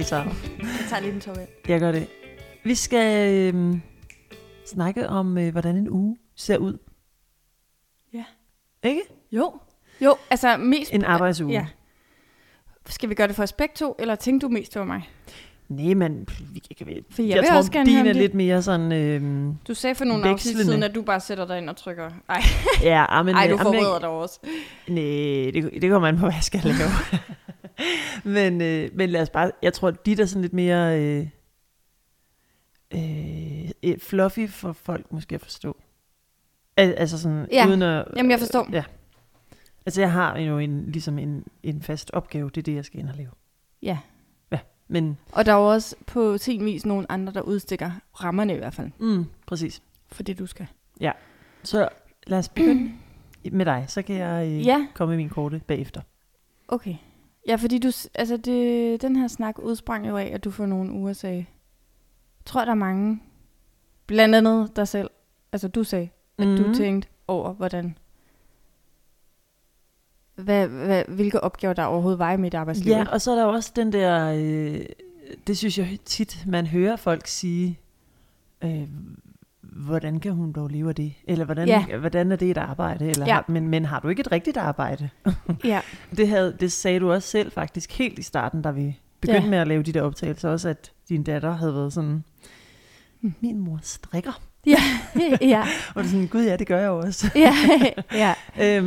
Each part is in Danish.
Hej så. Jeg tager lige en tår vand. Jeg gør det. Vi skal øh, snakke om, øh, hvordan en uge ser ud. Ja. Ikke? Jo. Jo, altså mest... En arbejdsuge. Ja. Skal vi gøre det for os begge to, eller tænkte du mest over mig? Nej, men vi kan vel... For jeg jeg tror, også gerne din er lidt mere sådan... Øh, Du sagde for nogle afsnit siden, at du bare sætter dig ind og trykker. Ej, ja, ah, men, Ej du ah, men- forbereder dig også. Nej, det, det kommer an på, hvad jeg skal lave. men, øh, men lad os bare... Jeg tror, de er sådan lidt mere... Øh, øh, øh, fluffy for folk måske at forstå. Al, altså sådan, Ja. uden at... Jamen, jeg forstår. Ja. Altså, jeg har jo en, ligesom en, en fast opgave. Det er det, jeg skal ind og lave. Ja. Men, Og der er jo også på sin vis nogle andre, der udstikker rammerne i hvert fald, mm, præcis. for det du skal. Så lad os begynde med dig. Så kan jeg øh, Ja. komme med min korte bagefter. Okay. Ja, fordi du, altså det, den her snak udsprang jo af, at du for nogle uger sagde, jeg tror, der er mange, blandt andet dig selv, altså du sagde, at mm. du Mhm. tænkte over, hvordan, hvad, hvad, hvilke opgaver der overhovedet var i mit arbejdsliv. Ja, og så er der også den der, øh, det synes jeg tit, man hører folk sige, øh, hvordan kan hun dog leve af det? Eller hvordan, Ja. hvordan er det et arbejde? Eller Ja. har, men, men har du ikke et rigtigt arbejde? ja. Det, havde, det sagde du også selv faktisk helt i starten, da vi begyndte Ja. med at lave de der optagelser, også at din datter havde været sådan, "Hmm, min mor strikker. ja, Og det er sådan, gud ja, det gør jeg også. ja, ja, øhm,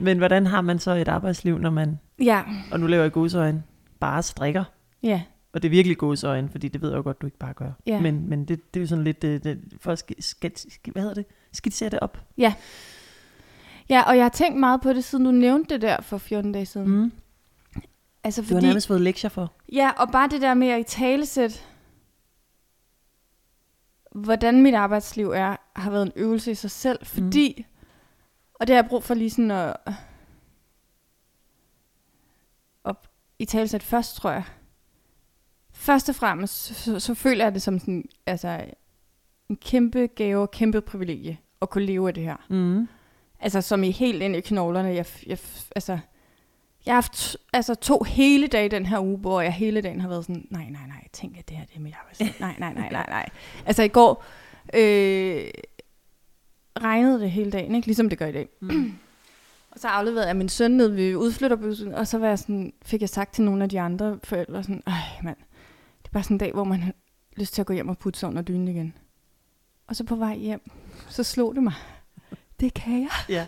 men hvordan har man så et arbejdsliv, når man, ja, og nu laver jeg godsøjne, bare strikker? ja, Og det er virkelig godsøjne, fordi det ved jeg jo godt, du ikke bare gør. Ja. Men, men det, det er jo sådan lidt, det, det, for at sk- skal, skal, hvad hedder det? skitsere det op. ja, og jeg har tænkt meget på det, siden du nævnte det der for 14 dage siden. Mm. Altså Du har fordi, nærmest fået lektier for. Ja, og bare det der med at i talesæt, hvordan mit arbejdsliv er, har været en øvelse i sig selv, fordi, mm. og det har jeg brug for lige sådan at, at i talesæt først, tror jeg. Først og fremmest, så, så, føler jeg det som sådan, altså, en kæmpe gave og kæmpe privilegie at kunne leve af det her. Mm. Altså som i helt ind i knoglerne. Jeg, jeg, altså, jeg har haft altså, to hele dage den her uge, hvor jeg hele dagen har været sådan, nej, nej, nej, tænk at det her det er mit arbejdsliv. Nej, nej, nej, nej, nej. Altså i går øh, regnede det hele dagen, ikke? ligesom det gør i dag. Mm. Og så afleverede jeg min søn ned ved udflytterbussen, og så var jeg sådan, fik jeg sagt til nogle af de andre forældre, sådan, ej mand, bare sådan en dag, hvor man har lyst til at gå hjem og putte sig under dynen igen. Og så på vej hjem, så slog det mig. Det kan jeg. Ja.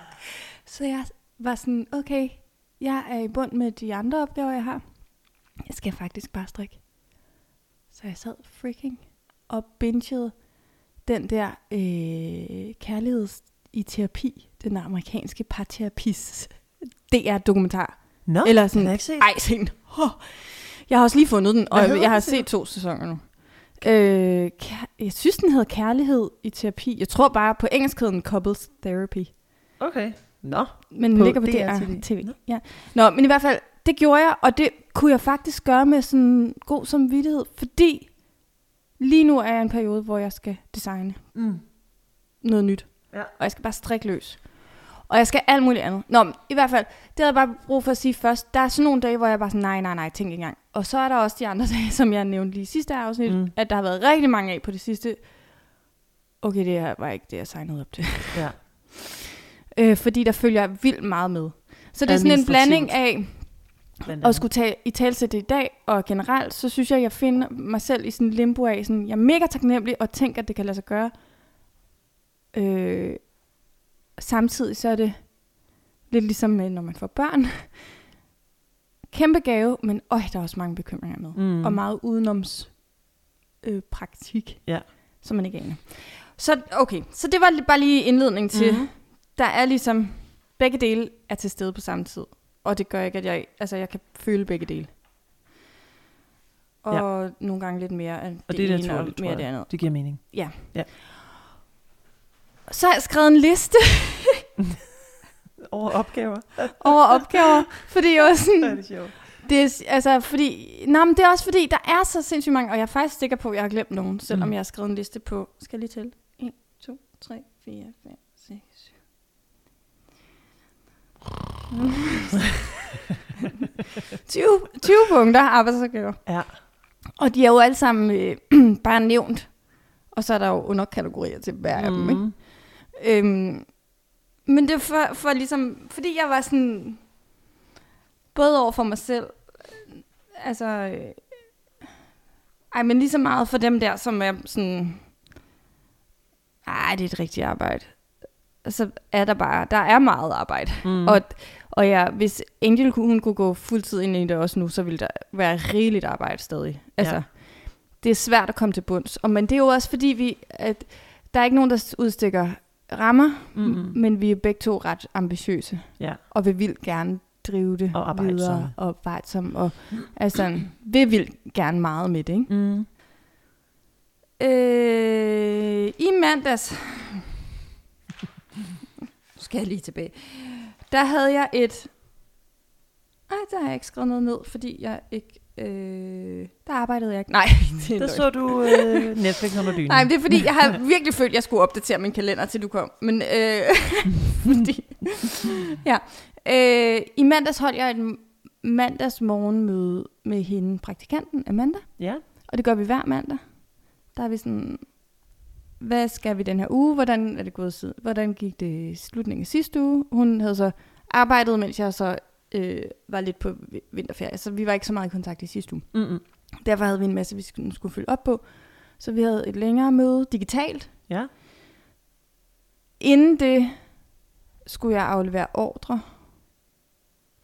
Så jeg var sådan, okay, jeg er i bund med de andre opgaver, jeg har. Jeg skal faktisk bare strikke. Så jeg sad freaking og bingede den der øh, kærligheds i terapi, den amerikanske parterapis DR-dokumentar. Nå, Eller den sådan, har jeg ikke set. ej, se den. Oh. Jeg har også lige fundet den, og jeg har set to sæsoner nu. Øh, jeg synes, den hedder Kærlighed i terapi. Jeg tror bare, på engelsk hedder den Couples Therapy. Okay. Nå. Men den På ligger på DR TV. Ja. Nå, men i hvert fald, det gjorde jeg, og det kunne jeg faktisk gøre med sådan god samvittighed, fordi lige nu er jeg i en periode, hvor jeg skal designe Mm. noget nyt. Ja. Og jeg skal bare strikke løs. Og jeg skal alt muligt andet. Nå, men i hvert fald, det havde jeg bare brug for at sige først. Der er sådan nogle dage, hvor jeg bare sådan, nej, nej, nej, tænk engang. Og så er der også de andre dage, som jeg nævnte lige i sidste afsnit, Mm. at der har været rigtig mange af på det sidste. Okay, det her var ikke det, jeg signede op til. Ja. Øh, fordi der følger jeg vildt meget med. Så det er sådan en blanding af at skulle tage i talsæt i dag, og generelt, så synes jeg, jeg finder mig selv i sådan en limbo af, sådan, jeg er mega taknemmelig, og tænker, at det kan lade sig gøre. Øh, samtidig så er det lidt ligesom, når man får børn. Kæmpe gave, men øj, der er også mange bekymringer med. Mm. Og meget udenoms øh, praktik, Ja. som man ikke aner. Så okay, så det var bare lige indledning til, mm. der er ligesom, begge dele er til stede på samme tid. Og det gør ikke, at jeg, altså jeg kan føle begge dele. Og ja. nogle gange lidt mere af det, Og det er ene naturligt, og mere det andet. Det giver mening. Så har jeg skrevet en liste Over opgaver. over opgaver, fordi jeg var sådan, det er sjovt. Det er, altså, fordi, nej, men det er også fordi, der er så sindssygt mange, og jeg er faktisk sikker på, at jeg har glemt nogen, selvom Mm. mm. jeg har skrevet en liste på, skal jeg lige tælle? 1, 2, 3, 4, 5, 6, 7. 20, 20 punkter arbejdsopgaver. Ja. Og de er jo alle sammen øh, bare nævnt. Og så er der jo underkategorier til hver af dem, ikke? Øhm, men det er for, for ligesom, fordi jeg var sådan, både over for mig selv, altså, øh, ej, men lige så meget for dem der, som er sådan, ej, det er et rigtigt arbejde. Så er der bare, der er meget arbejde. Mm. Og, og ja, hvis Angel kunne, hun kunne gå fuldtid ind i det også nu, så ville der være rigeligt arbejde stadig. Altså, ja. det er svært at komme til bunds. Og, men det er jo også fordi, vi, at der er ikke nogen, der udstikker rammer, Mm-mm. men vi er begge to ret ambitiøse, Ja. og vi vil gerne drive det Og arbejdsomme. videre, og arbejdsomme, og altså, vi vil gerne meget med det, ikke? Mm. Øh, I mandags, nu skal jeg lige tilbage, der havde jeg et, nej, der har jeg ikke skrevet noget ned, fordi jeg ikke, øh, der arbejdede jeg ikke, nej, det er Der så du øh, Netflix under dynen. Nej, men det er fordi, jeg har virkelig følt, at jeg skulle opdatere min kalender, til du kom. Men øh, fordi, ja. Øh, I mandags holdt jeg et mandags morgenmøde med hende, praktikanten Amanda. Ja. Og det gør vi hver mandag. Der er vi sådan, hvad skal vi den her uge? Hvordan er det gået siden? Hvordan gik det i slutningen af sidste uge? Hun havde så arbejdet, mens jeg så øh, var lidt på vi- vinterferie. Så vi var ikke så meget i kontakt i sidste uge. Mm-mm. Derfor havde vi en masse, vi skulle, skulle følge op på. Så vi havde et længere møde digitalt. Ja. Inden det skulle jeg aflevere ordre.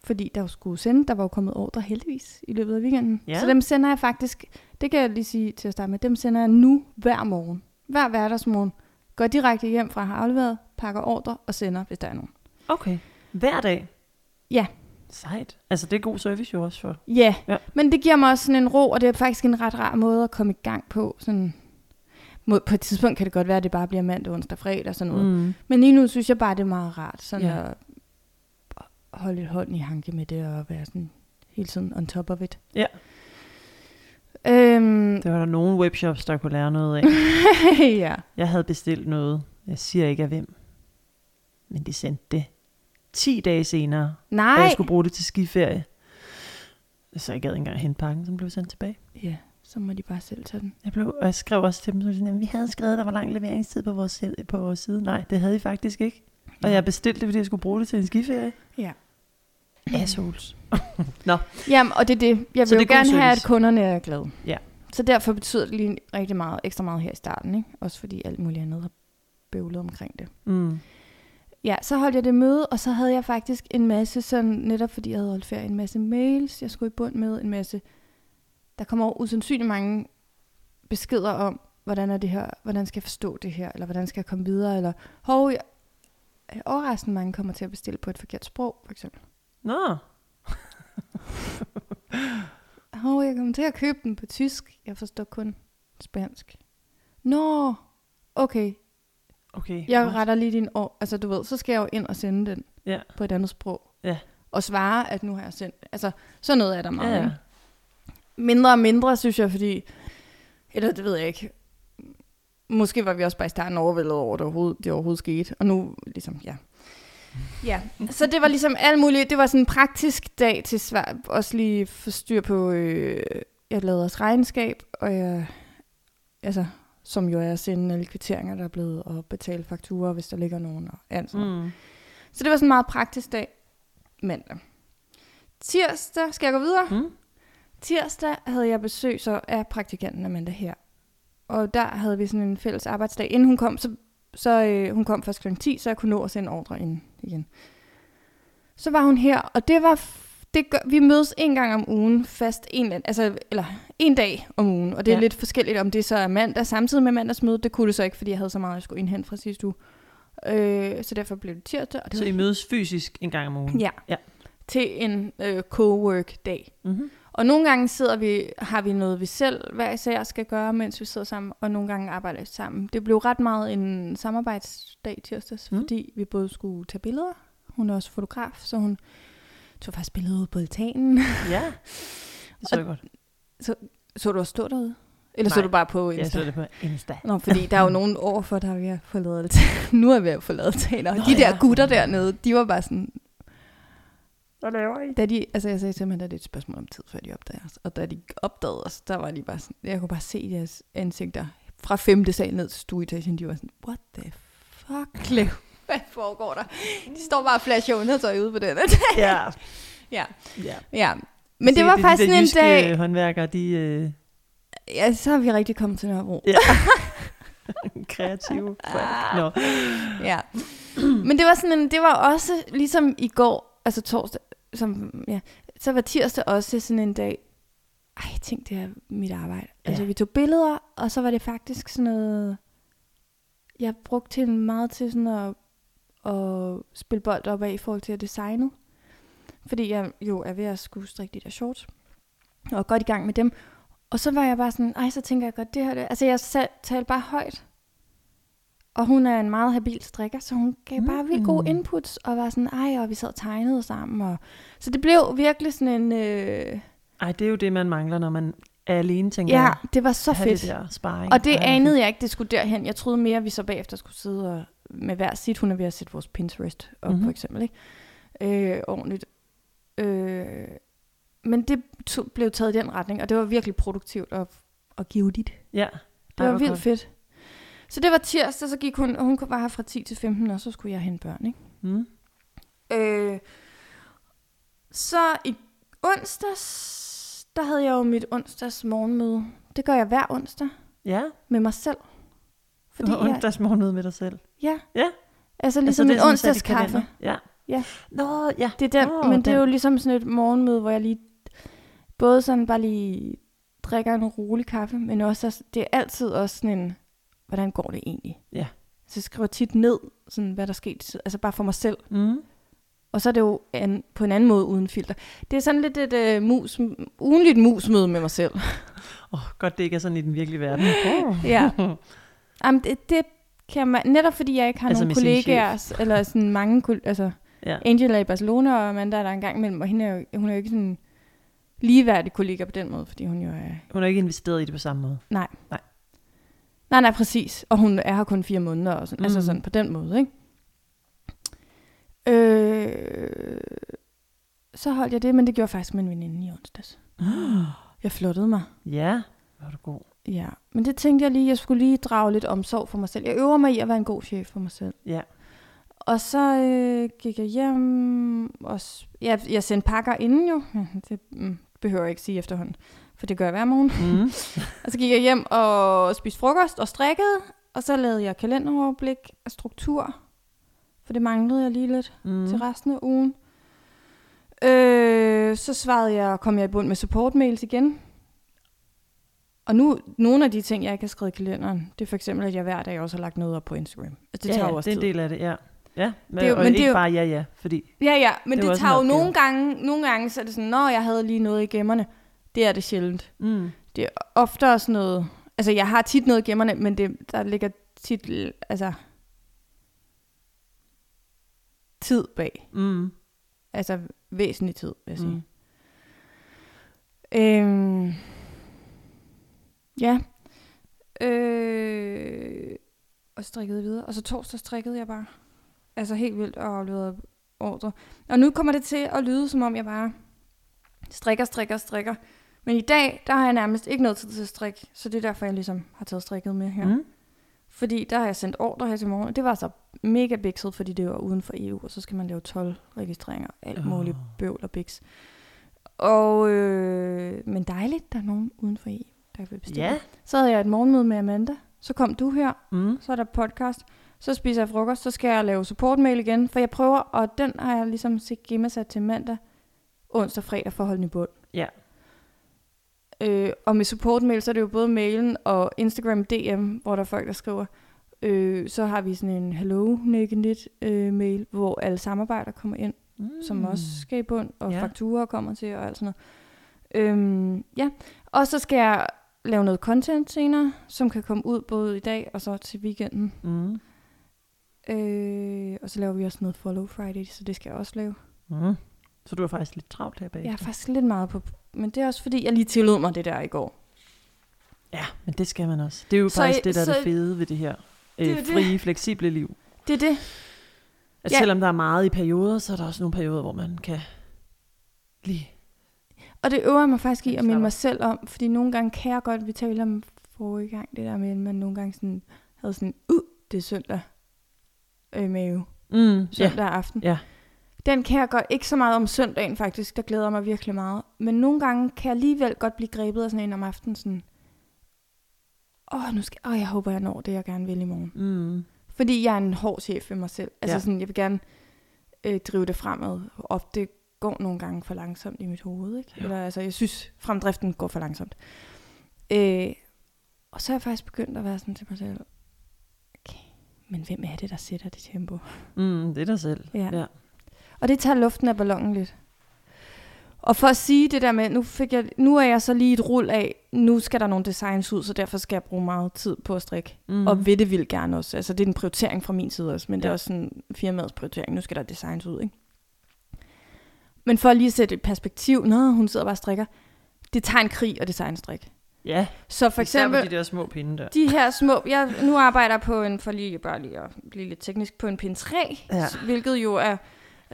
Fordi der skulle sende, der var jo kommet ordre heldigvis i løbet af weekenden. Ja. Så dem sender jeg faktisk, det kan jeg lige sige til at starte med, dem sender jeg nu hver morgen. Hver hverdagsmorgen. Går direkte hjem fra at have afleveret, pakker ordre og sender, hvis der er nogen. Okay. Hver dag? Ja. Sejt. Altså, det er god service jo også for. Ja, Ja. men det giver mig også sådan en ro, og det er faktisk en ret rar måde at komme i gang på. Sådan, mod- på et tidspunkt kan det godt være, at det bare bliver mandag, onsdag, fredag og sådan noget. Mm. Men lige nu synes jeg bare, det er meget rart sådan Ja. at holde et hånd i hanke med det og være sådan hele tiden on top of it. Ja. Øhm, Det var der nogle webshops, der kunne lære noget af. ja. Jeg havde bestilt noget. Jeg siger ikke af hvem. Men de sendte det 10 dage senere. Nej. jeg skulle bruge det til skiferie. Så jeg gad ikke engang hente pakken, som blev sendt tilbage. Ja, så må de bare selv tage den. Jeg, blev, og jeg skrev også til dem, så sådan, "Jamen, vi havde skrevet, der var lang leveringstid på vores, på vores side. Nej, det havde I faktisk ikke. Og jeg bestilte det, fordi jeg skulle bruge det til en skiferie. Ja. Assholes. Jamen, og det er det. Jeg Så vil det jo er gerne have, at kunderne er glade. Ja. Så derfor betyder det lige rigtig meget, ekstra meget her i starten. Ikke? Også fordi alt muligt andet har bøvlet omkring det. Mm. Ja, så holdt jeg det møde, og så havde jeg faktisk en masse, sådan, netop fordi jeg havde holdt ferie, en masse mails, jeg skulle i bund med, en masse, der kommer over usandsynligt mange beskeder om, hvordan er det her, hvordan skal jeg forstå det her, eller hvordan skal jeg komme videre, eller hov, jeg, overraskende mange kommer til at bestille på et forkert sprog, for eksempel. Nå, Hov, jeg kommer til at købe den på tysk, jeg forstår kun spansk. Nå, okay, okay. jeg What? retter lige din år, altså du ved, så skal jeg jo ind og sende den. Ja. på et andet sprog. Ja. Og svare, at nu har jeg sendt. Altså, sådan noget er der meget. Ja, Ja. Mindre og mindre, synes jeg, fordi... Eller det ved jeg ikke. Måske var vi også bare i starten overvældet over, at det overhovedet, det overhovedet skete. Og nu, ligesom, ja. Ja, så det var ligesom alt muligt. Det var sådan en praktisk dag til svar. Også lige få styr på... Øh, jeg lavede også regnskab, og jeg... Altså, som jo er at sende alle kvitteringer, der er blevet, og betale fakturer, hvis der ligger nogen, og alt sådan. Mm. Så det var sådan en meget praktisk dag. Mandag. Tirsdag, skal jeg gå videre? Mm. Tirsdag havde jeg besøg så af praktikanten Amanda her. Og der havde vi sådan en fælles arbejdsdag. Inden hun kom, så, så øh, hun kom først kl. 10, så jeg kunne nå at sende ordre ind igen. Så var hun her, og det var... Det gør, vi mødes en gang om ugen, fast en, altså, eller en dag om ugen, og det er Ja. lidt forskelligt, om det så er mandag samtidig med mandagsmøde. Det kunne det så ikke, fordi jeg havde så meget, jeg skulle indhente fra sidste uge. Øh, så derfor blev det tirsdag. Og det Så var I mødes fysisk en gang om ugen? Ja. Ja. Til en øh, co-work-dag. Mm-hmm. Og nogle gange sidder vi, har vi noget, vi selv hver især skal gøre, mens vi sidder sammen, og nogle gange arbejder vi sammen. Det blev ret meget en samarbejdsdag tirsdags, Mm. fordi vi både skulle tage billeder. Hun er også fotograf, så hun tog faktisk billeder ude på altanen. Ja, det så godt. Så du også stå derude? Eller så Nej, du bare på Jeg Insta? så det på Insta. Nå, fordi der er jo nogen overfor, der er ved at få lavet. Nu er vi ved at få lavet Nå de der ja. gutter dernede, de var bare sådan... Hvad laver I? Da de, altså jeg sagde til dem, at det er et spørgsmål om tid, før de opdager os. Og da de opdagede os, der var de bare sådan, jeg kunne bare se deres ansigter fra femte sal ned til stueetagen. De var sådan, what the fuck, Cleo? Hvad foregår der? De står bare og flasher undertøj ude på den. Ja. ja, ja. ja. Men det Se, var de faktisk der sådan en dag, håndværkere, de øh, ja, så har vi rigtig kommet til Nørrebro. ja. kreative folk. Nå. Ja. Men det var sådan en, det var også ligesom i går, altså torsdag, som, ja, så var tirsdag også sådan en dag, ej, jeg tænkte, det er mit arbejde. Ja. Altså, vi tog billeder, og så var det faktisk sådan noget, jeg brugte til meget til sådan at, at spille bold op af i forhold til at designe. Fordi jeg jo er ved at skulle strikke de der shorts, og godt i gang med dem. Og så var jeg bare sådan, ej, så tænker jeg godt, det her, det. altså jeg sat, talte bare højt. Og hun er en meget habil strikker, så hun gav bare virkelig gode Mm. inputs, og var sådan, ej, og vi sad og tegnede sammen. Og... Så det blev virkelig sådan en, øh... Ej, det er jo det, man mangler, når man er alene, tænker ja, det var så fedt. Det der sparring. Og det hvor anede jeg ikke, det skulle derhen. Jeg troede mere, at vi så bagefter skulle sidde og, med hver sit. Hun er ved at sætte vores Pinterest op, Mhm. mm-hmm. for eksempel. Ikke? Øh, ordentligt. Øh, men det tog, blev taget i den retning, og det var virkelig produktivt og, og givetigt. fedt. Ja. Det Ej, var vildt godt. fedt. Så det var tirsdag, så gik hun, og hun var her fra 10 til 15, og så skulle jeg hente børn, ikke? Mm. Øh, så i onsdags, der havde jeg jo mit onsdags morgenmøde. Det gør jeg hver onsdag Ja, med mig selv. Fordi du har jeg, onsdagsmorgen med dig selv. ja, Ja. altså ligesom altså, er sådan sat i onsdagskaffe. kalender. Ja. Ja. Nå, ja. Det er den, oh, men det er den. jo ligesom sådan et morgenmøde, hvor jeg lige både sådan bare lige drikker en rolig kaffe, men også, det er altid også sådan en, hvordan går det egentlig? Ja. Så jeg skriver tit ned, sådan, hvad der skete, altså bare for mig selv. Mm. Og så er det jo an, på en anden måde uden filter. Det er sådan lidt et uh, mus, ugenligt musmøde med mig selv. Åh, oh, godt det ikke er sådan i den virkelige verden. Oh. Ja. Jamen, det, det kan man, netop fordi jeg ikke har Altså sin kollegaer, eller sådan mange, altså ja. Angela er i Barcelona, og Amanda er der en gang imellem, og hende er jo, hun er jo ikke sådan ligeværdig kollega på den måde, fordi hun jo er... Hun er ikke investeret i det på samme måde. Nej. Nej. Nej, nej, præcis. Og hun er her kun fire måneder, og sådan, mm. altså sådan på den måde, ikke? Øh, så holdt jeg det, men det gjorde faktisk med en veninde i onsdags. Jeg flottede mig. Ja, er du god. Ja, men det tænkte jeg lige, jeg skulle lige drage lidt omsorg for mig selv. Jeg øver mig i at være en god chef for mig selv. Ja. Og så øh, gik jeg hjem, og ja, jeg sendte pakker inden jo. Det mm, behøver jeg ikke sige efterhånden, for det gør jeg hver morgen. Mm. Og så gik jeg hjem og spiste frokost og strikkede, og så lavede jeg kalenderoverblik og struktur, for det manglede jeg lige lidt Mm. til resten af ugen. Øh, så svarede jeg, kom jeg i bund med support-mails igen. Og nu, nogle af de ting, jeg ikke har skrevet i kalenderen, det er for eksempel, at jeg hver dag også har lagt noget op på Instagram. Altså, det ja, tager også det er en del af det, ja. Ja, men, Det er jo- og men det ikke er jo- bare ja, ja, fordi... Ja, ja, men Det det, er det tager jo nogle gange, nogle gange, så er det sådan, når jeg havde lige noget i gemmerne. Det er det sjældent. Mm. Det er ofte også noget, altså jeg har tit noget i gemmerne, men det, der ligger tit, altså, tid bag. Mm. Altså væsentlig tid, vil jeg sige. Mm. Øhm, ja. Øh, og strikkede videre. Og så torsdag strikkede jeg bare. Altså helt vildt og afleverede ordre. Og nu kommer det til at lyde, som om jeg bare strikker, strikker, strikker. Men i dag, der har jeg nærmest ikke noget tid til at strikke. Så det er derfor, jeg ligesom har taget strikket med her. Mm. Fordi der har jeg sendt ordre her til morgen. Det var så mega bikset, fordi det var uden for EU. Og så skal man lave 12 registreringer. Alt muligt bøvl og biks. Og, øh, men dejligt, der er nogen uden for EU, der vil bestemme. Ja. Så havde jeg et morgenmøde med Amanda. Så kom du her. Mm. Så er der podcast. Så spiser jeg frokost. Så skal jeg lave supportmail igen. For jeg prøver, og den har jeg ligesom sat til mandag, onsdag, fredag for at holde den i bund. Ja. Øh, og med supportmail, så er det jo både mailen og Instagram DM, hvor der er folk, der skriver. Øh, så har vi sådan en hello Naked øh, mail, hvor alle samarbejder kommer ind Mm. som også skal i bund, og Ja. ja. fakturer kommer til, og alt sådan noget. Øhm, ja, og så skal jeg lave noget content senere, som kan komme ud både i dag og så til weekenden. Mm. Øh, og så laver vi også noget Follow Friday, så det skal jeg også lave. Mm. Så du er faktisk lidt travlt her bag. Jeg er faktisk lidt meget på, men det er også fordi, jeg lige tillod mig det der i går. Ja, men det skal man også. Det er jo Så faktisk det, der er det så- fede ved det her Det er øh, jo det. frie, fleksible liv. Det er det. At Ja. selvom der er meget i perioder, så er der også nogle perioder, hvor man kan lige... Og det øver jeg mig faktisk i at minde mig selv om, fordi nogle gange kan jeg godt, vi talte om forrige gang, det der med, at man nogle gange sådan, havde sådan, uh, det er søndag øh, mave, Mm, ja, søndag aften. ja. Den kan jeg godt, ikke så meget om søndagen faktisk, der glæder jeg mig virkelig meget. Men nogle gange kan jeg alligevel godt blive grebet af sådan en om aftenen, sådan, åh, nu skal, åh, jeg håber, jeg når det, jeg gerne vil i morgen. Mm. Fordi jeg er en hård chef ved mig selv. Altså Ja. ja. sådan, jeg vil gerne øh, drive det fremad. Og det går nogle gange for langsomt i mit hoved. Ikke? Jo. Eller, altså, jeg synes, fremdriften går for langsomt. Øh, og så er jeg faktisk begyndt at være sådan til mig selv, men hvem er det, der sætter det tempo? Mm, det er dig selv. Ja. ja. Og det tager luften af ballonen lidt. Og for at sige det der med, nu, fik jeg, nu er jeg så lige et rul af, nu skal der nogle designs ud, så derfor skal jeg bruge meget tid på at strikke. Mm. Og vil det vil gerne også. Altså det er en prioritering fra min side også, men ja. det er også sådan firmaets prioritering. Nu skal der designs ud, ikke? Men for lige at sætte et perspektiv, når hun sidder bare og strikker, det tager en krig at designe strik. Ja, Så for eksempel, de der små pinde der. de her små, jeg nu arbejder på en, for lige bare lige at blive lidt teknisk, på en pin 3, Ja. hvilket jo er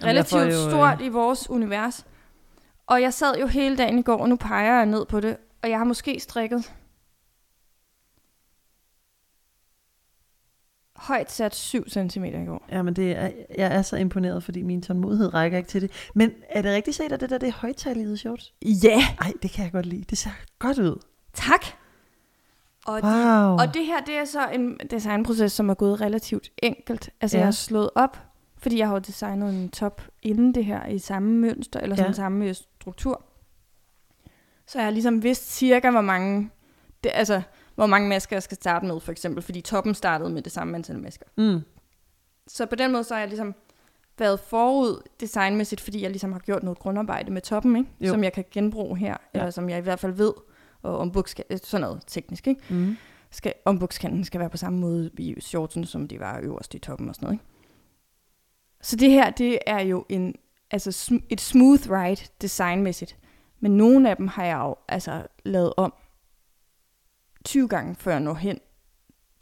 relativt jo, øh, stort i vores univers. Og jeg sad jo hele dagen i går, og nu peger jeg ned på det, og jeg har måske strikket højt sat 7 cm i går. Ja, men det er, jeg er så imponeret, fordi min tålmodighed rækker ikke til det. Men er det rigtigt set, at det der det er højtalige shorts? Ja, Ej, det kan jeg godt lide. Det ser godt ud. tak! Og, de, Wow. og det her, det er så en designproces, som er gået relativt enkelt. Altså, Ja. jeg har slået op, fordi jeg har jo designet en top inden det her i samme mønster, eller sådan Ja. samme øh, struktur. Så jeg har ligesom vidst cirka, hvor mange, det, altså, hvor mange masker jeg skal starte med, for eksempel, fordi toppen startede med det samme antal masker. Mm. Så på den måde, så har jeg ligesom været forud designmæssigt, fordi jeg ligesom har gjort noget grundarbejde med toppen, ikke? Jo. som jeg kan genbruge her, ja. eller som jeg i hvert fald ved, og om sådan noget teknisk, ikke? Mm. skal, ombukskanten skal være på samme måde i shortsen, som de var øverst i toppen og sådan noget. Ikke? Så det her, det er jo en, altså sm- et smooth ride designmæssigt. Men nogle af dem har jeg jo altså lavet om 20 gange, før jeg når hen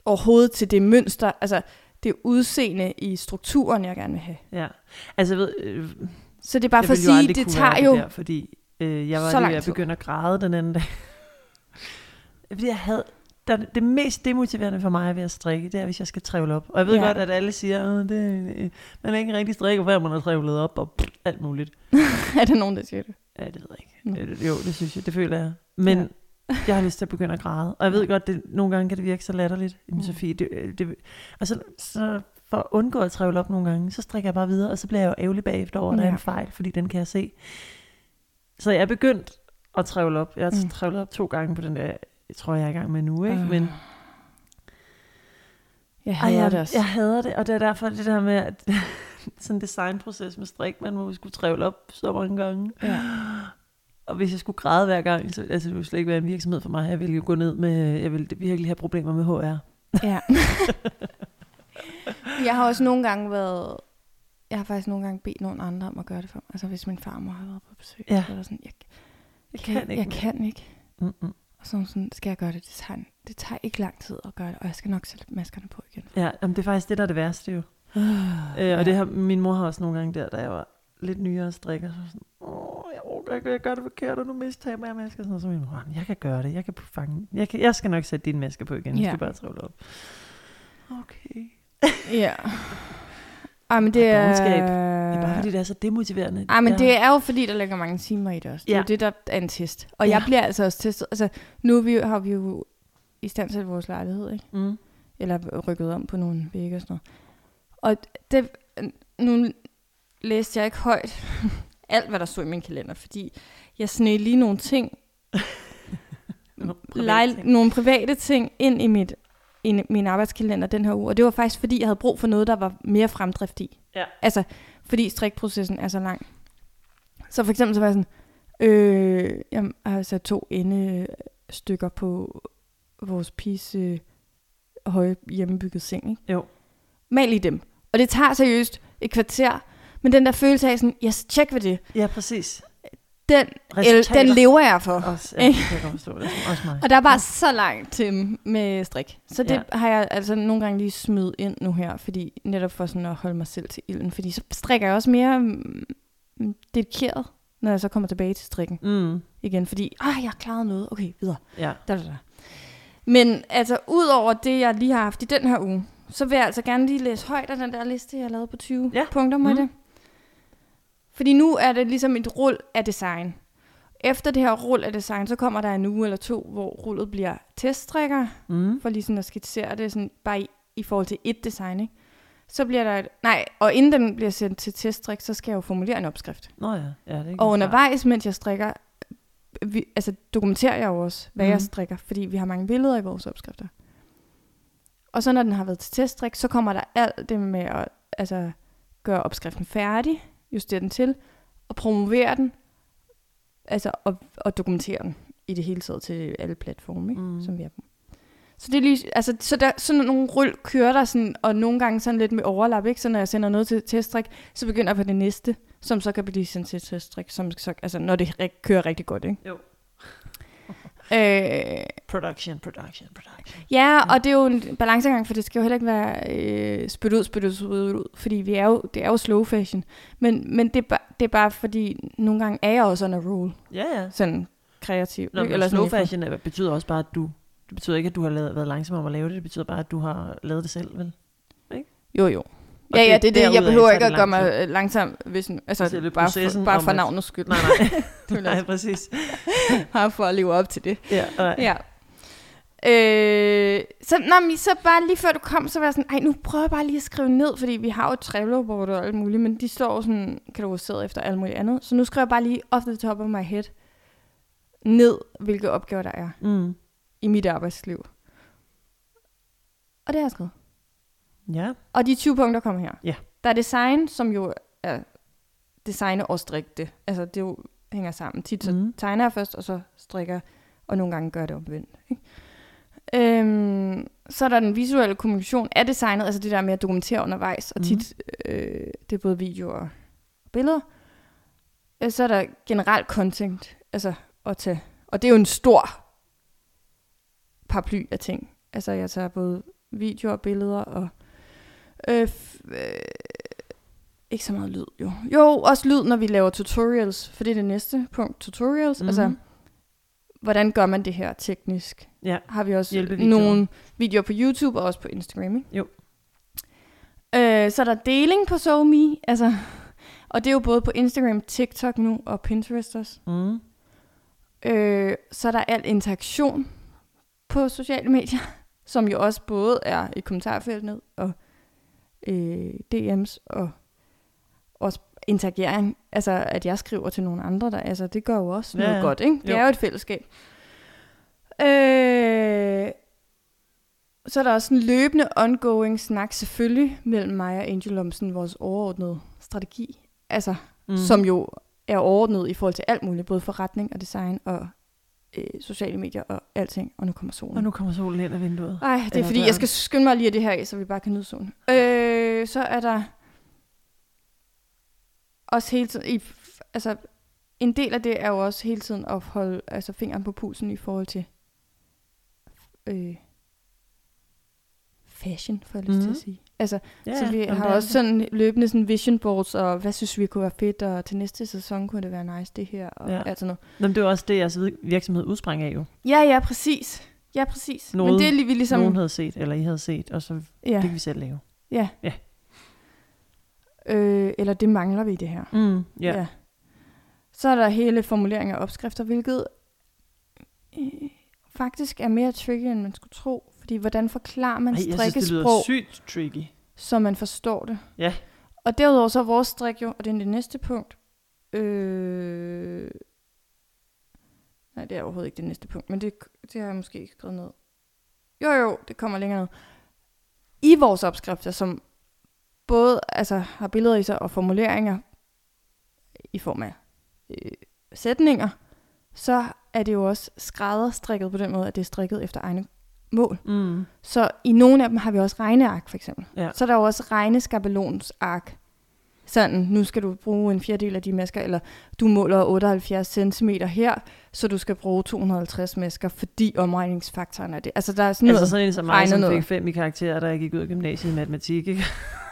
overhovedet til det mønster, altså det udseende i strukturen, jeg gerne vil have. Ja. Altså, ved, øh, Så det er bare for at sige, det tager jo... Der, fordi øh, jeg var så lige ved at begynde at græde den anden dag. Fordi jeg havde... Der, det mest demotiverende for mig ved at strikke, det er, hvis jeg skal trævle op. Og jeg ved ja. Ja. godt, at alle siger, at det, man er ikke rigtig strikker, før man har trævlet op og pff, alt muligt. er der nogen, der siger det? Ja, det ved jeg ikke. Øh, Jo, det synes jeg, det føler jeg. Men ja. jeg har lyst til at begynde at græde. Og jeg ved godt, det, nogle gange kan det virke så latterligt. Jamen, Mm. Sofie, det, øh, det, og så, så for at undgå at trævle op nogle gange, så strikker jeg bare videre, og så bliver jeg jo ærgerlig bagefter over, at der er Ja. en fejl, fordi den kan jeg se. Så jeg er begyndt at trævle op. Jeg har Mm. mm. trævlet op to gange på den der, jeg tror, jeg er i gang med nu, ikke? Øh, Men Jeg ej, hader jeg, det også. jeg hader det, og det er derfor det der med, at sådan en designproces med strik, man må skulle trævle op så mange gange. Ja. Og hvis jeg skulle græde hver gang, så altså, det ville slet ikke være en virksomhed for mig. Jeg ville jo gå ned med, jeg ville virkelig have problemer med HR. Ja. jeg har også nogle gange været... Jeg har faktisk nogle gange bedt nogle andre om at gøre det for mig. Altså hvis min farmor har været på besøg. Ja. Så er der sådan, jeg, Jeg kan, kan ikke. jeg kan ikke. Mm-mm. Og så sådan, skal jeg gøre det? Det tager, det tager ikke lang tid at gøre det, og jeg skal nok sætte maskerne på igen. Ja, jamen, det er faktisk det, der er det værste jo. Øh, og det har, min mor har også nogle gange der, da jeg var lidt nyere strikker, så sådan, åh, jeg orker ikke, jeg gør det forkert, og nu mister jeg masker. Sådan. Så min mor, "Jamen, jeg kan gøre det, jeg kan fange, jeg, kan, jeg skal nok sætte din maske på igen, jeg Ja. skal bare trævle op. Okay. Ja. Ej, men det Og er... dovenskab. Det er bare fordi, det er så demotiverende. Ej, men Jeg- det er jo fordi, der ligger mange timer i det også. Det er Ja. jo det, der er en test. Og Ja. jeg bliver altså også testet. Altså, nu er vi, jo- har vi jo i stand til vores lejlighed, ikke? Mm. eller rykket om på nogle vægge og sådan noget. Og det, nu læste jeg ikke højt alt, hvad der stod i min kalender, fordi jeg sneg lige nogle ting, Nogle lej, private ting. nogle private ting ind i mit i min arbejdskalender den her uge. Og det var faktisk, fordi jeg havde brug for noget, der var mere fremdrift i. Ja. Altså, fordi strikprocessen er så lang. Så for eksempel så var jeg sådan, øh, jeg har sat to endestykker på vores piges øh, høje hjemmebygget seng, ikke? Jo. Mal lige dem. Og det tager seriøst et kvarter, men den der følelse af sådan, yes, tjek ved det, Ja, præcis. Den, el, den lever jeg for. Også, ja, jeg forstå. Det også mig. Og der er bare så langt til med strik. Så det Ja. ja. har jeg altså nogle gange lige smidt ind nu her, fordi netop for sådan at holde mig selv til ilden. Fordi så strikker jeg også mere mm, dedikeret. når jeg så kommer tilbage til strikken Mm. igen, fordi, ah, jeg har klaret noget, okay, videre. Ja. Da, da, da. Men altså, ud over det, jeg lige har haft i den her uge, så vil jeg altså gerne lige læse højt af den der liste, jeg lavet på 20 Ja. punkter med Mhm. det. Fordi nu er det ligesom et rull af design. Efter det her rull af design, så kommer der en uge eller to, hvor rullet bliver teststrikker, Mm. for lige sådan at skitsere det sådan bare i, i forhold til et design, ikke? Så bliver der et, nej, og inden den bliver sendt til teststrik, så skal jeg jo formulere en opskrift. Nå ja, ja det er Og undervejs, mens jeg strikker, vi, altså dokumenterer jeg jo også, hvad mm. jeg strikker, fordi vi har mange billeder i vores opskrifter. Og så når den har været til teststrik, så kommer der alt det med at altså, gøre opskriften færdig, justere den til, og promovere den, altså og, og dokumentere den i det hele taget til alle platforme, ikke? Mm. Som vi er på. Så det er lige, altså, så der, sådan nogle rull kører der sådan, og nogle gange sådan lidt med overlap, ikke? Så når jeg sender noget til teststrik, så begynder jeg på det næste, som så kan blive sendt til teststrik, som så, altså når det kører rigtig godt, ikke? Jo. Øh, Production, production, production. ja, og det er jo en balancegang, for det skal jo heller ikke være øh, spyt ud, spyt ud, spyt ud, fordi vi er jo, det er jo slow fashion. Men, men det, er bare, det er bare fordi, nogle gange er jeg også on a roll, Ja, ja. sådan kreativ. Nå, ikke? men slow fashion er- betyder også bare, at du... Det betyder ikke, at du har lavet, været langsom om at lave det. Det betyder bare, at du har lavet det selv, vel? Jo, jo. Ja, ja, det- er det. Jeg behøver er ikke at gøre mig øh, langsom, hvis, altså, Selve bare, processen for, bare for navnets skyld. Nej, nej. Nej, præcis. Bare for at leve op til det. Ja, nej. Ja. Øh, så, nå, men så bare lige før du kom, så var jeg sådan, ej, nu prøver jeg bare lige at skrive ned, fordi vi har jo Trello-board og alt muligt, men de står jo sådan kategoriseret efter alt muligt andet. Så nu skriver jeg bare lige off the top of my head ned, hvilke opgaver der er Mm. i mit arbejdsliv. Og det har jeg skrevet. Ja. Og de 20 punkter kommer her. Ja. Der er design, som jo er designe og strikke det. Altså, det jo hænger sammen. Tit så Mm. tegner jeg først, og så strikker og nogle gange gør det omvendt. Ikke? Øhm, så er der den visuelle kommunikation af designet, altså det der med at dokumentere undervejs, og Mhm. tit, øh, det er både video og billeder. Øh, Så er der generelt content, altså at tage, og det er jo en stor paraply af ting. Altså jeg tager både videoer og billeder, og øh, øh, ikke så meget lyd, jo. Jo, også lyd, når vi laver tutorials, for det er det næste punkt, tutorials. Mm-hmm. Altså, hvordan gør man det her teknisk? Ja. Har vi også Hjælpevideoer. nogle videoer på YouTube og også på Instagram, ikke? Jo. Øh, så er der deling på SoMe, altså, og det er jo både på Instagram, TikTok nu og Pinterest også. Mm. Øh, så er der al interaktion på sociale medier, som jo også både er i kommentarfeltet og øh, DM's og også interagering. Altså, at jeg skriver til nogle andre, der, altså, det gør jo også Ja, noget godt, ikke? Det Jo. er jo et fællesskab. Øh, så er der også en løbende ongoing snak, selvfølgelig, mellem mig og Angel om sådan vores overordnede strategi. Altså, Mm. som jo er overordnet i forhold til alt muligt, både forretning og design og øh, sociale medier og alting. Og nu kommer solen. Og nu kommer solen ind af vinduet. Ej, det er Eller fordi, døren. jeg skal skynde mig lige af det her af, så vi bare kan nyde solen. Øh, så er der også hele tiden, i, altså en del af det er jo også hele tiden at holde altså, fingeren på pulsen i forhold til øh, fashion, får jeg lyst mm. til Mhm. at sige. Altså, Ja, så vi jamen, har også det. sådan løbende sådan vision boards, og hvad synes vi kunne være fedt, og til næste sæson kunne det være nice, det her, og Ja. alt sådan noget. Nå, men det er også det, jeres virksomhed udsprang af jo. Ja, ja, præcis. Ja, præcis. Noget, Men det er lige vi ligesom... Nogen havde set, eller I havde set, og så ja, det kan vi selv lave. ja. Ja. Øh, eller det mangler vi i det her. Mm, ja. ja. Så er der hele formulering af opskrifter, hvilket øh, faktisk er mere tricky, end man skulle tro. Fordi hvordan forklarer man Ej, strikkesprog, sygt tricky. så man forstår det? Ja. Og derudover så er vores strik jo, og det er det næste punkt. Øh, nej, det er overhovedet ikke det næste punkt, men det, det har jeg måske ikke skrevet ned. Jo, jo, det kommer længere ned. I vores opskrifter, som både altså, har billeder i sig og formuleringer i form af øh, sætninger, så er det jo også skrædderstrikket på den måde, at det er strikket efter egne mål. Mm. Så i nogle af dem har vi også regneark, for eksempel. Ja. Så er der jo også regneskabelonsark. Sådan, nu skal du bruge en fjerdedel af de masker, eller du måler 78 cm her, så du skal bruge 250 masker, fordi omregningsfaktoren er det. Altså, der er sådan Altså noget. sådan en som mig, som fik fem i karakterer, da jeg gik ud af gymnasiet i matematik, ikke?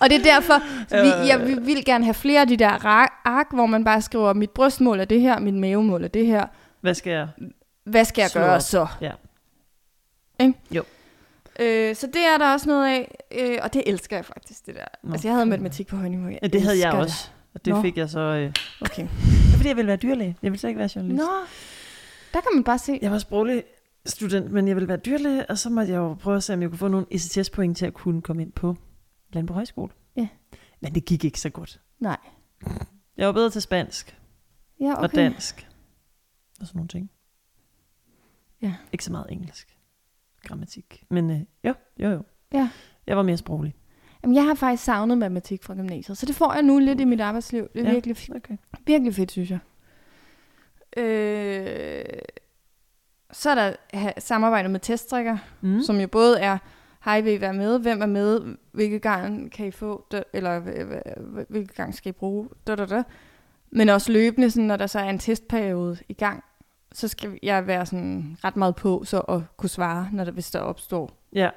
Og det er derfor, så vi, jeg vil, vil gerne have flere af de der ark, hvor man bare skriver, mit brystmål er det her, mit mavemål er det her. Hvad skal jeg? Hvad skal jeg Slå gøre op. så? Ja. Ikke? Jo. Øh, så det er der også noget af, øh, og det elsker jeg faktisk, det der. Nå. Altså, jeg havde matematik på højniveau. Ja, det havde jeg også. Og det Nå. fik jeg så... Øh, Det. Okay. det er fordi, jeg ville være dyrlæge. Jeg ville slet ikke være journalist. Nå, der kan man bare se. Jeg var sproglig student, men jeg ville være dyrlæge, og så måtte jeg jo prøve at se, om jeg kunne få nogle ECTS-point til at kunne komme ind på Landbrug Højskole. Ja. Men det gik ikke så godt. Nej. Jeg var bedre til spansk Ja, okay. og dansk. Og sådan nogle ting. Ja. Ikke så meget engelsk. Grammatik. Men øh, jo, jo, jo. Ja. Jeg var mere sproglig. Jamen, jeg har faktisk savnet matematik fra gymnasiet, så det får jeg nu lidt i mit arbejdsliv. Det er Ja. virkelig, Okay. virkelig fedt, synes jeg. Øh, så er der ha- samarbejde med teststrikker, mm. som jo både er, hej, vil I være med? Hvem er med? Hvilke gang kan I få? Eller hv- hv- hvilke gang skal I bruge? Da, da, da. Men også løbende, sådan, når der så er en testperiode i gang, så skal jeg være sådan ret meget på så at kunne svare, når der, hvis der opstår Ja.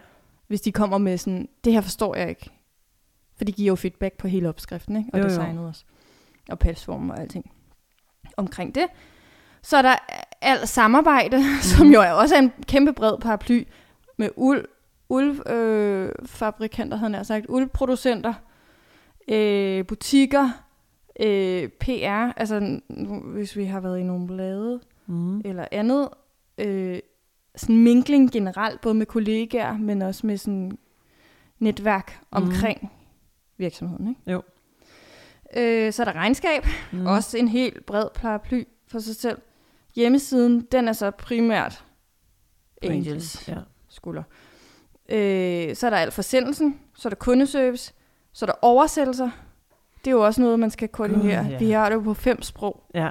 hvis de kommer med sådan, det her forstår jeg ikke. For de giver jo feedback på hele opskriften, ikke? og Jo, jo. designet også. Og pasformen og alting. Omkring det. Så er der alt samarbejde, mm. som jo er også er en kæmpe bred paraply med uld, uldfabrikanter, øh, havde jeg sagt, uldproducenter, øh, butikker, øh, PR, altså hvis vi har været i nogle blade, Mm. eller andet. Øh, sådan minkling generelt, både med kollegaer, men også med sådan netværk omkring mm. virksomheden. Ikke? Jo. Øh, så er der regnskab, Mm. mm. også en helt bred paraply for sig selv. Hjemmesiden, den er så primært Angels Ja. skulder. Øh, så er der alt forsendelsen, så er der kundeservice, så er der oversættelser. Det er jo også noget, man skal koordinere. God, ja. Vi har det jo på fem sprog. ja.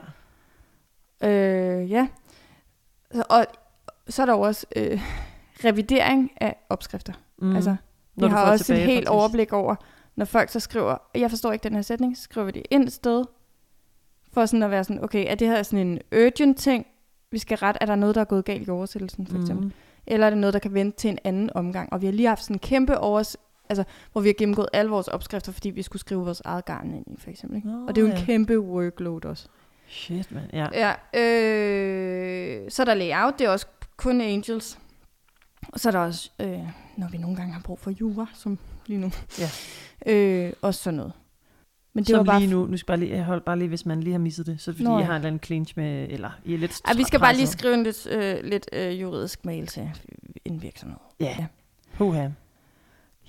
Øh, ja. Så- Og så er der jo også øh, revidering af opskrifter. Mm. Mm. Altså, vi har også et helt overblik over, når folk så skriver, jeg forstår ikke den her sætning, så skriver vi det ind et sted, for sådan at være sådan, okay, er det her sådan en urgent ting, vi skal rette, er der noget, der er gået galt i oversættelsen, for eksempel? Mm. Eller er det noget, der kan vente til en anden omgang? Og vi har lige haft sådan en kæmpe overs... Altså, hvor vi har gennemgået alle vores opskrifter, fordi vi skulle skrive vores eget garn ind i, for eksempel. Ikke? Nå, og det er jo en ja. kæmpe workload også. Shit, mand. Ja. Ja, øh, så er der layout, det er også kun Angels. Og så er der også, øh, når vi nogle gange har brug for jura, som lige nu. Ja. Øh, også sådan noget. Men det Som var bare... lige nu, nu skal jeg bare lige, jeg holder bare lige, hvis man lige har misset det, så er det fordi, Nå, jeg ja. har en eller anden clinch med, eller I er lidt Ej, vi skal bare lige skrive en lidt, øh, lidt øh, juridisk mail til en virksomhed. Ja, Ja. Puha.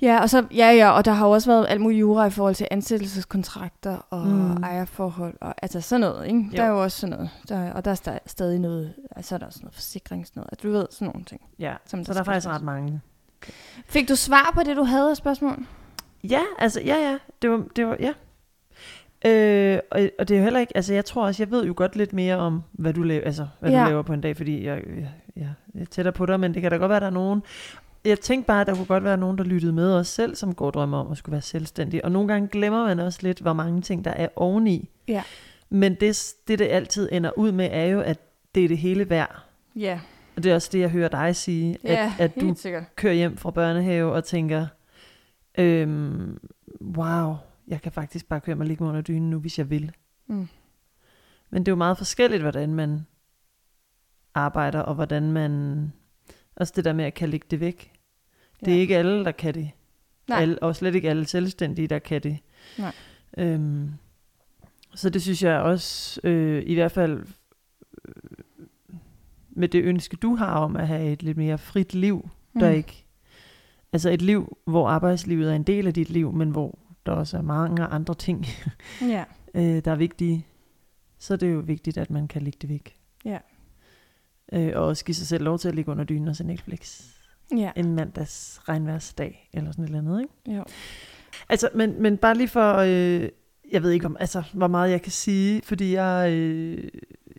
Ja, og så, ja, ja, og der har jo også været alt muligt jura i forhold til ansættelseskontrakter og Mm. ejerforhold, og altså sådan noget, ikke? Jo. Der er jo også sådan noget, der, og der er sta- stadig noget, altså der er også noget forsikring, sådan noget, at du ved, sådan nogle ting. Ja, Som så der er faktisk ret mange. Fik du svar på det, du havde af spørgsmål? Ja, altså, ja, ja, det var, det var ja. Øh, og, og det er jo heller ikke, altså jeg tror også, jeg ved jo godt lidt mere om, hvad du laver, altså, hvad ja. Du laver på en dag, fordi jeg, jeg, jeg er tættere på dig, men det kan da godt være, der er nogen, jeg tænkte bare, at der kunne godt være nogen, der lyttede med os selv, som går og drømmer om at skulle være selvstændig. Og nogle gange glemmer man også lidt, hvor mange ting, der er oveni. Ja. Men det, det, det altid ender ud med, er jo, at det er det hele værd. Ja, Og det er også det, jeg hører dig sige, ja at, at du sikkert. kører hjem fra børnehave og tænker, øhm, wow, jeg kan faktisk bare køre mig ligge under dynen nu, hvis jeg vil. Mm. Men det er jo meget forskelligt, hvordan man arbejder, og hvordan man... Også det der med at kan lægge det væk. Det er Ja. ikke alle, der kan det. Nej. Alle, og slet ikke alle selvstændige, der kan det. Nej. Øhm, så det synes jeg også, øh, i hvert fald øh, med det ønske, du har om at have et lidt mere frit liv, der Mm. ikke... Altså et liv, hvor arbejdslivet er en del af dit liv, men hvor der også er mange andre ting, Ja, øh, der er vigtige, så er det jo vigtigt, at man kan lægge det væk. Ja. Øh, og også give sig selv lov til at ligge under dynen og se Netflix ja, en mandags regnværsdag, eller sådan et eller andet, ikke? jo. Altså, men, men bare lige for, øh, jeg ved ikke om, altså, hvor meget jeg kan sige, fordi jeg, øh,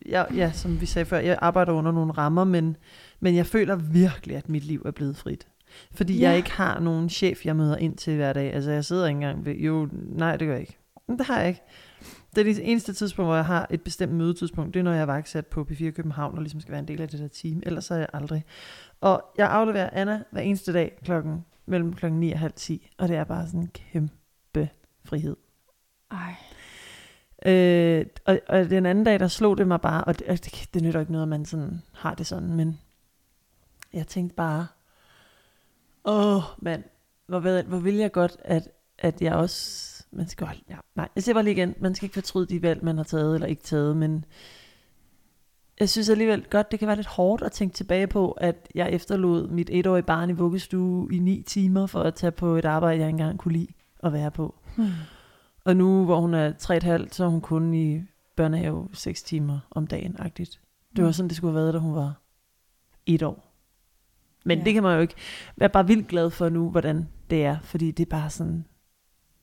jeg, ja, som vi sagde før, jeg arbejder under nogle rammer, men, men jeg føler virkelig, at mit liv er blevet frit. Fordi Ja. jeg ikke har nogen chef, jeg møder ind til hver dag. Altså, jeg sidder ikke engang ved, jo, nej, det gør jeg ikke. Men det har jeg ikke. Det er det eneste tidspunkt, hvor jeg har et bestemt mødetidspunkt, det er, når jeg er vagtsat på P4 København, og ligesom skal være en del af det der team. Ellers er jeg aldrig. Og jeg afleverer Anna hver eneste dag klokken mellem klokken 9 og halv 10, og det er bare sådan en kæmpe frihed. Ej. Øh, og, og den anden dag, der slog det mig bare, og det, det, det nytter ikke noget, at man sådan har det sådan, men jeg tænkte bare, åh mand, hvor, ved, hvor vil jeg godt, at, at jeg også, man skal holde, ja, nej, jeg siger bare lige igen, man skal ikke fortryde de valg, man har taget eller ikke taget, men jeg synes alligevel godt, det kan være lidt hårdt at tænke tilbage på, at jeg efterlod mit etårige barn i vuggestue i ni timer for at tage på et arbejde, jeg ikke engang kunne lide at være på. Hmm. Og nu, hvor hun er 3,5, så er hun kun i børnehave 6 timer om dagen, agtigt. Det var Mm. sådan, det skulle have været, da hun var et år. Men Ja. det kan man jo ikke være bare vildt glad for nu, hvordan det er. Fordi det er bare sådan,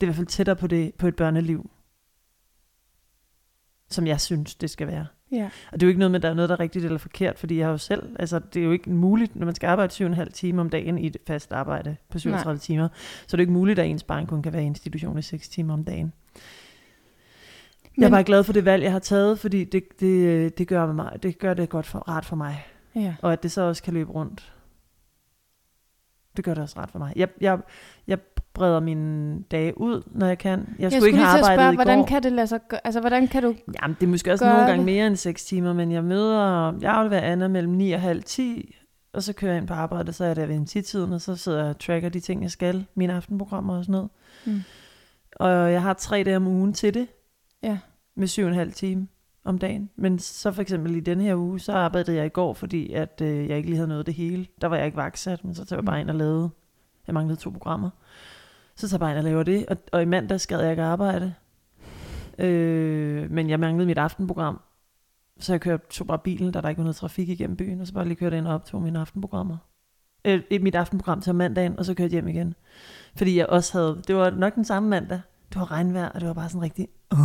det er i hvert fald tættere på, det, på et børneliv, som jeg synes, det skal være. Ja. Og det er jo ikke noget med, at der er noget, der er rigtigt eller forkert, fordi jeg har jo selv, altså det er jo ikke muligt, når man skal arbejde 7,5 timer om dagen i et fast arbejde på 37 Nej. timer, så er det ikke muligt, at ens barn kun kan være i institution i 6 timer om dagen. Jeg er Men- bare glad for det valg, jeg har taget, fordi det, det, det, gør, mig, det gør det godt for, ret for mig. Ja. Og at det så også kan løbe rundt. Det gør det også ret for mig. Jeg, jeg, jeg breder mine dage ud, når jeg kan. Jeg, Jeg skulle ikke have arbejdet spørge, i hvordan går. kan det lade sig gøre? Altså, hvordan kan du... Jamen, det er måske også nogle gange det. mere end 6 timer, men jeg møder, jeg afleverer Anna mellem 9 og halv 10, og så kører jeg ind på arbejde, så er der ved en 10-tiden, og så sidder jeg og tracker de ting, jeg skal, mine aftenprogrammer og sådan noget. Mm. Og jeg har tre dage om ugen til det, Ja. med 7,5 time om dagen. Men så for eksempel i denne her uge, så arbejdede jeg i går, fordi at, øh, jeg ikke lige havde noget det hele. Der var jeg ikke vaksat, men så tager jeg bare ind og lavede, jeg manglede to programmer. Så tager jeg bare ind og laver det, og, og i mandag skal jeg ikke arbejde. Øh, men jeg manglede mit aftenprogram, så jeg kørte, tog bare bilen, da der ikke var noget trafik igennem byen, og så bare lige kørte ind og optog mine aftenprogrammer. Øh, mit aftenprogram til mandagen, og så kørte jeg hjem igen. Fordi jeg også havde, det var nok den samme mandag, det var regnvejr, og det var bare sådan rigtig, uh,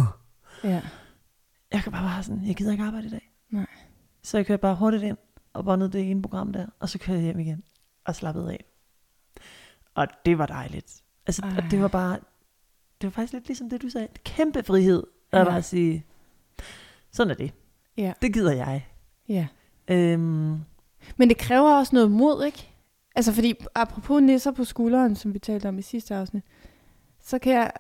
Ja. Jeg kan bare være sådan, jeg gider ikke arbejde i dag. Nej. Så jeg kørte bare hurtigt ind og båndede det ene program der, og så kørte jeg hjem igen og slappede af. Og det var dejligt. Altså, og det var bare, det var faktisk lidt ligesom det, du sagde. Kæmpe frihed at Ja. bare sige, sådan er det. Ja. Det gider jeg. Ja. Øhm, Men det kræver også noget mod, ikke? Altså, fordi apropos nisser på skulderen, som vi talte om i sidste afsnit, så kan jeg...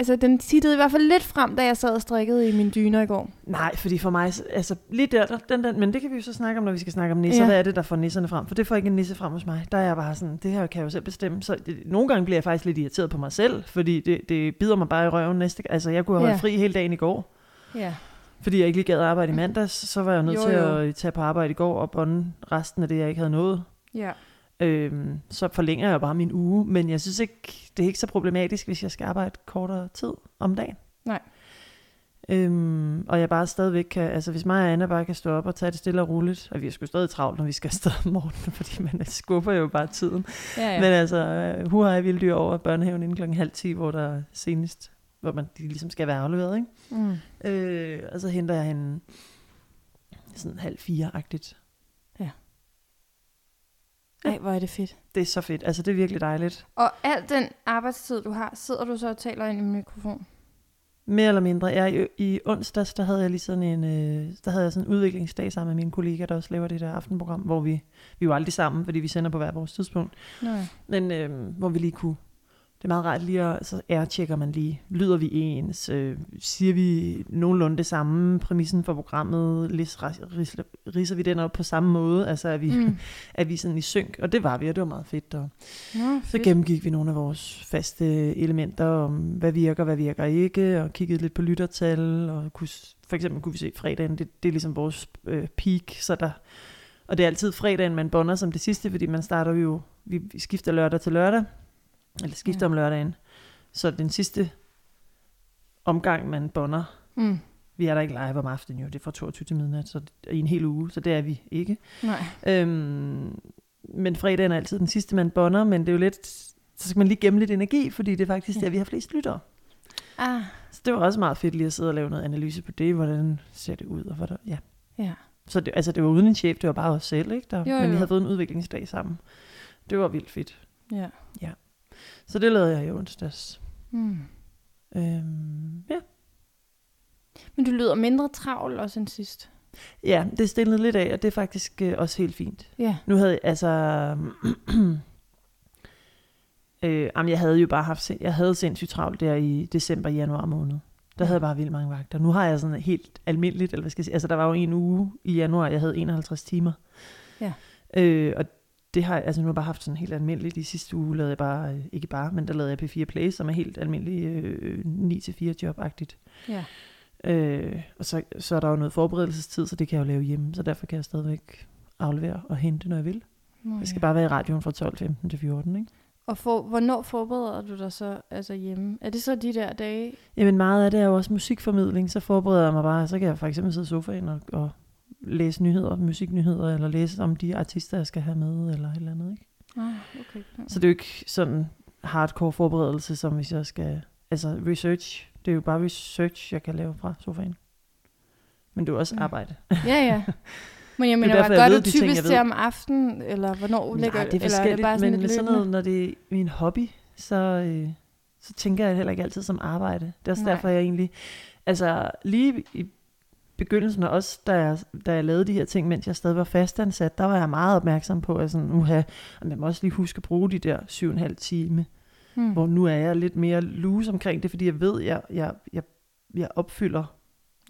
Altså, den tittede i hvert fald lidt frem, da jeg sad og strikkede i min dyner i går. nej, fordi for mig, altså lige der, der den, den, men det kan vi jo så snakke om, når vi skal snakke om nisser. Ja. Hvad er det, der får nisserne frem? For det får ikke en nisse frem hos mig. Der er jeg bare sådan, det her kan jeg jo selv bestemme. Så det, nogle gange bliver jeg faktisk lidt irriteret på mig selv, fordi det, det bider mig bare i røven næste. Altså, jeg kunne have holdt Ja. fri hele dagen i går. Ja. Fordi jeg ikke lige gad at arbejde i mandags, så var jeg nødt jo, til jo. at tage på arbejde i går og bonde resten af det, jeg ikke havde nået. Ja. Øhm, så forlænger jeg bare min uge, men jeg synes ikke, det er ikke så problematisk, hvis jeg skal arbejde kortere tid om dagen. Nej. Øhm, og jeg bare stadigvæk kan, altså hvis mig og Anna bare kan stå op og tage det stille og roligt, og vi er sgu stadig travlt, når vi skal afsted om morgenen, fordi man skubber jo bare tiden. Ja, ja. Men altså, øh, hu har jeg vildt over børnehaven inden klokken halv 10, hvor der er senest, hvor man de ligesom skal være afleveret, ikke? Mm. Øh, og så henter jeg hende sådan halv fire-agtigt. Ej, hvor er det fedt. Det er så fedt. Altså, det er virkelig dejligt. Og al den arbejdstid, du har, sidder du så og taler ind i en mikrofon? Mere eller mindre. Jeg, i, I onsdags, der havde jeg lige sådan en, øh, der havde jeg sådan en udviklingsdag sammen med mine kollegaer, der også laver det der aftenprogram, hvor vi, vi er jo aldrig sammen, fordi vi sender på hver vores tidspunkt. Nej. Men øh, hvor vi lige kunne, det er meget rart lige at, så airtjekker man lige, lyder vi ens, øh, siger vi nogenlunde det samme, præmissen for programmet, lis, ris, ris, riser vi den op på samme måde, altså er vi, mm. Er vi sådan i synk, og det var vi, og det var meget fedt. Og så fedt. gennemgik vi nogle af vores faste elementer om, hvad virker, hvad virker ikke, og kiggede lidt på lyttertal, og kunne, for eksempel kunne vi se fredagen, det, det er ligesom vores øh, peak, så der, og det er altid fredagen, man bonder som det sidste, fordi man starter jo, vi skifter lørdag til lørdag, eller skifter Ja. ja. om lørdagen, så den sidste omgang, man bonder, Mm. vi er der ikke live om aftenen jo, det er fra 22 til midnat, så i en hel uge, så det er vi ikke. Nej. Øhm, men fredagen er altid den sidste, man bonder, men det er jo lidt, så skal man lige gemme lidt energi, fordi det er faktisk Ja. der, vi har flest lyttere. Ah, Så det var også meget fedt lige at sidde og lave noget analyse på det, hvordan ser det ud, og hvordan, ja. ja. Så det, altså det var uden en chef, det var bare os selv, ikke? Der, Jo, men vi jo. havde fået en udviklingsdag sammen. Det var vildt fedt. Ja. Så det lavede jeg i onsdags. Mm. Øhm, ja. Men du lyder mindre travl også end sidst. Ja, det stillede lidt af, og det er faktisk øh, også helt fint. Ja. Nu havde jeg, altså... øh, jamen, jeg havde jo bare haft, jeg havde sindssygt travlt der i december, januar måned. Der havde jeg bare vildt mange vagter. Nu har jeg sådan helt almindeligt, eller hvad skal jeg sige, altså der var jo en uge i januar, jeg havde 51 timer. Ja. Øh, og det har altså nu har jeg bare haft sådan helt almindeligt. I sidste uge lavede jeg bare, øh, ikke bare, men der lavede jeg P4 Play, som er helt almindelig øh, 9-4 job-agtigt. Ja. Øh, og så, så er der jo noget forberedelsestid, så det kan jeg jo lave hjemme, så derfor kan jeg stadigvæk aflevere og hente, når jeg vil. Nå, Jeg skal ja. bare være i radioen fra 12.15 til 14, ikke? Og for, hvornår forbereder du dig så altså hjemme? Er det så de der dage? Jamen meget af det er jo også musikformidling, så forbereder jeg mig bare, så kan jeg for eksempel sidde i sofaen og, og læse nyheder, musiknyheder, eller læse om de artister, jeg skal have med, eller et eller andet, ikke? Ah, okay. Så det er jo ikke sådan hardcore forberedelse, som hvis jeg skal, altså research, det er jo bare research, jeg kan lave fra sofaen. Men det er jo også Mm. arbejde. Ja, ja. Men jeg mener, jeg gør du ting, typisk til om aftenen, eller hvornår Nej, ligger det er eller er forskelligt, det bare sådan men lidt sådan noget, når det er min hobby, så, øh, så tænker jeg heller ikke altid som arbejde. Det er også Nej. derfor, jeg egentlig, altså lige i begyndelsen, og også da jeg, da jeg lavede de her ting, mens jeg stadig var fastansat, der var jeg meget opmærksom på, at sådan, uha, og man må også lige huske at bruge de der syv og en halv time, Hmm. hvor nu er jeg lidt mere loose omkring det, fordi jeg ved, at jeg, jeg, jeg, jeg opfylder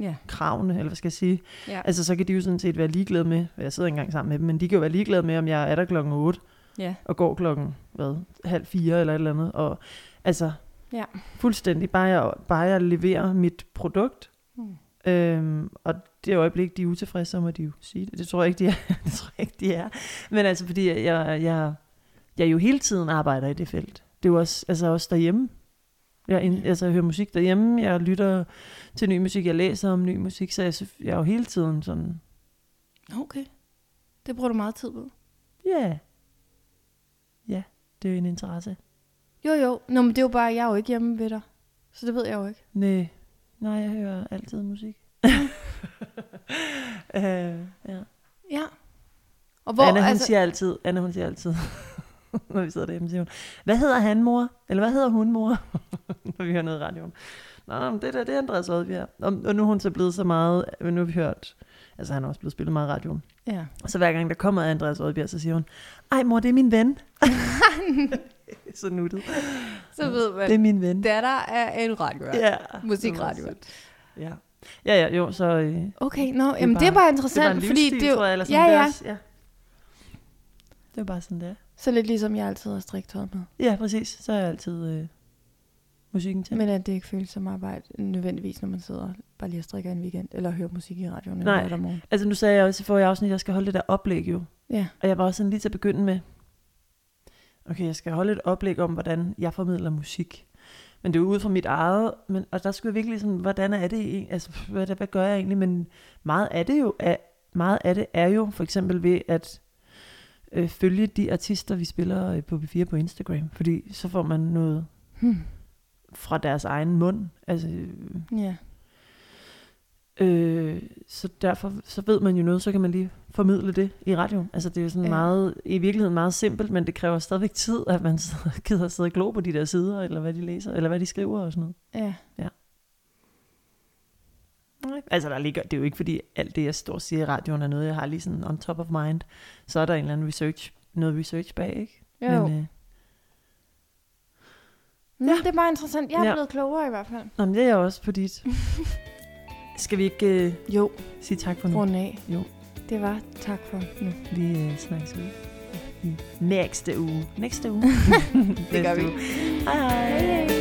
Ja. kravene, eller hvad skal jeg sige. Ja. Altså, så kan de jo sådan set være ligeglade med, jeg sidder ikke engang sammen med dem, men de kan jo være ligeglade med, om jeg er der klokken 8, ja. og går klokken, hvad, halv fire eller et eller andet. Og altså, Ja. fuldstændig, bare jeg, bare jeg leverer mit produkt, Hmm. Øhm, og det øjeblik, de er utilfredse, så må de jo sige det. Det tror jeg ikke, de er. det tror jeg ikke, de er. Men altså, fordi jeg, jeg, jeg, jo hele tiden arbejder i det felt. Det er jo også, altså også derhjemme. Jeg, ind, altså, jeg hører musik derhjemme, jeg lytter til ny musik, jeg læser om ny musik, så jeg, jeg er jo hele tiden sådan, Okay. Det bruger du meget tid på. ja, yeah. ja, det er jo en interesse. Jo, jo. Nå, men det er jo bare, jeg er jo ikke hjemme ved dig. Så det ved jeg jo ikke. Nej, nej, jeg hører altid musik. øh, ja. Ja. Og Hvor, Anna, hun altså, siger altid, Anna, hun siger altid, når vi sidder derhjemme, siger hun, hvad hedder han, mor? Eller hvad hedder hun, mor? når vi hører noget i radioen. Nå, nå, men det der, det er Andreas Oddbjerg. Og, og nu er hun så blevet så meget, men nu har vi hørt, altså han er også blevet spillet meget i radioen. ja. Og så hver gang der kommer Andreas Oddbjerg, så siger hun, ej mor, det er min ven. så nuttet. Så ved man, Det er min ven. datter er en radio. Ja. Musikradio. Det var sødt. Ja. Ja, ja, jo, så... Øh, Okay, nå, er jamen det er bare- bare det er interessant, bare en fordi det er jo, tror jeg, eller sådan ja, det er ja, også- ja. Det er bare sådan, det er. så lidt ligesom jeg altid har striktøjet med. Ja, præcis. Så er jeg altid øh, musikken til. Men at det ikke føles som arbejde nødvendigvis, når man sidder bare lige og strikker en weekend, eller hører musik i radioen en Nej. lørdag morgen. Altså nu sagde jeg også i forrige afsnit, at jeg skal holde det der oplæg jo. Ja, Og jeg var også sådan lige til at begynde med, okay, jeg skal holde et oplæg om, hvordan jeg formidler musik. Men det er jo ud fra mit eget, men, og der skulle jeg virkelig sådan, hvordan er det, altså hvad, hvad gør jeg egentlig? Men meget af det jo er, meget af det er jo for eksempel ved at øh, følge de artister, vi spiller øh, på B4 på Instagram. Fordi så får man noget hmm. fra deres egen mund. Altså, øh, ja. Øh, så derfor så ved man jo noget, så kan man lige formidle det i radioen. Altså det er jo sådan Ja. ja. meget, i virkeligheden meget simpelt, men det kræver stadigvæk tid, at man gider sidde og glo på de der sider, eller hvad de læser, eller hvad de skriver og sådan noget. ja. Nej. Altså der ligger, det er jo ikke fordi alt det, jeg står og siger i radioen, er noget, jeg har lige sådan on top of mind. Så er der en eller anden research, noget research bag, ikke? Jo. Men, øh, Mm, det er bare interessant. Jeg er Ja. blevet klogere i hvert fald. nå, men det er jeg også på dit. Skal vi ikke øh, Jo, sige tak for nu? rundt af. Jo. Det var tak for nu. Vi øh, snakkes ud næste uge. Næste uge. Det gør vi. hej. Hej, hej.